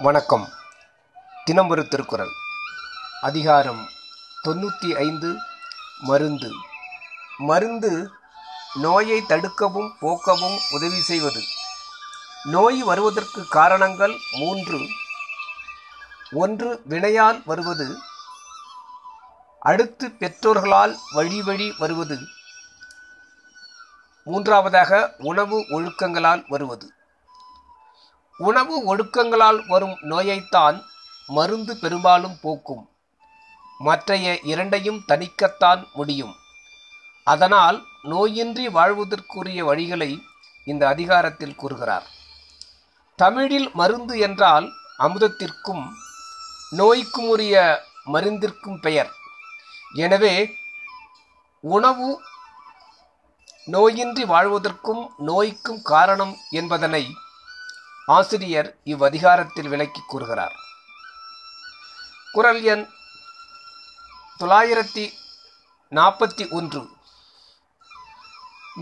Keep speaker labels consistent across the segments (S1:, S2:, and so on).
S1: வணக்கம். தினம் ஒரு திருக்குறள். அதிகாரம் தொண்ணூற்றி ஐந்து மருந்து. மருந்து நோயை தடுக்கவும் போக்கவும் உதவி செய்வது. நோய் வருவதற்கு காரணங்கள் மூன்று. ஒன்று வினையால் வருவது. அடுத்து பெற்றோர்களால் வழி வழி வருவது. மூன்றாவதாக உணவு ஒழுக்கங்களால் வருவது. உணவு ஒழுக்கங்களால் வரும் நோயைத்தான் மருந்து பெரும்பாலும் போக்கும். மற்றைய இரண்டையும் தணிக்கத்தான் முடியும். அதனால் நோயின்றி வாழ்வதற்குரிய வழிகளை இந்த அதிகாரத்தில் கூறுகிறார். தமிழில் மருந்து என்றால் அமுதத்திற்கும் நோய்க்கும் உரிய மருந்திற்கும் பெயர். எனவே உணவு நோயின்றி வாழ்வதற்கும் நோய்க்கும் காரணம் என்பதனை ஆசிரியர் இவ்வதிகாரத்தில் விளக்கி கூறுகிறார். குரல் எண் தொள்ளாயிரத்தி நாற்பத்தி ஒன்று.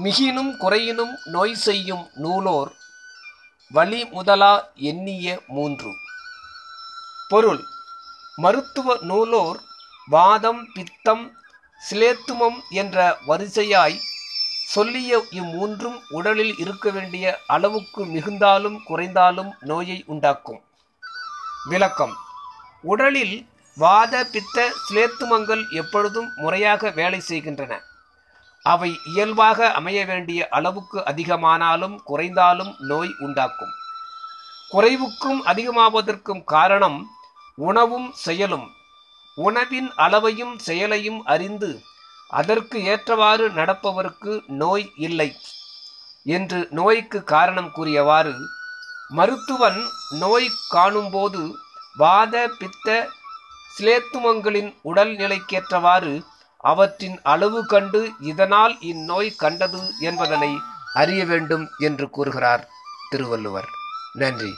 S1: மிகினும் குறையினும் நோய் செய்யும் நூலோர் வழி முதலா எண்ணிய மூன்று. பொருள் மருத்துவ நூலோர் வாதம் பித்தம் சிலேத்துமம் என்ற வரிசையாய் சொல்லிய இம்மூன்றும் உடலில் இருக்க வேண்டிய அளவுக்கு மிகுந்தாலும் குறைந்தாலும் நோயை உண்டாக்கும். விளக்கம். உடலில் வாத பித்த சிலேத்துமங்கள் எப்பொழுதும் முறையாக வேலை செய்கின்றன. அவை இயல்பாக அமைய வேண்டிய அளவுக்கு அதிகமானாலும் குறைந்தாலும் நோய் உண்டாக்கும். குறைவுக்கும் அதிகமாவதற்கும் காரணம் உணவும் செயலும். உணவின் அளவையும் செயலையும் அறிந்து அதற்கு ஏற்றவாறு நடப்பவருக்கு நோய் இல்லை என்று நோய்க்கு காரணம் கூறியவாறு மருத்துவன் நோய் காணும்போது வாத பித்த சிலேத்துமங்களின் உடல் நிலைக்கேற்றவாறு அவற்றின் அளவு கண்டு இதனால் இந்நோய் கண்டது என்பதனை அறிய வேண்டும் என்று கூறுகிறார் திருவள்ளுவர். நன்றி.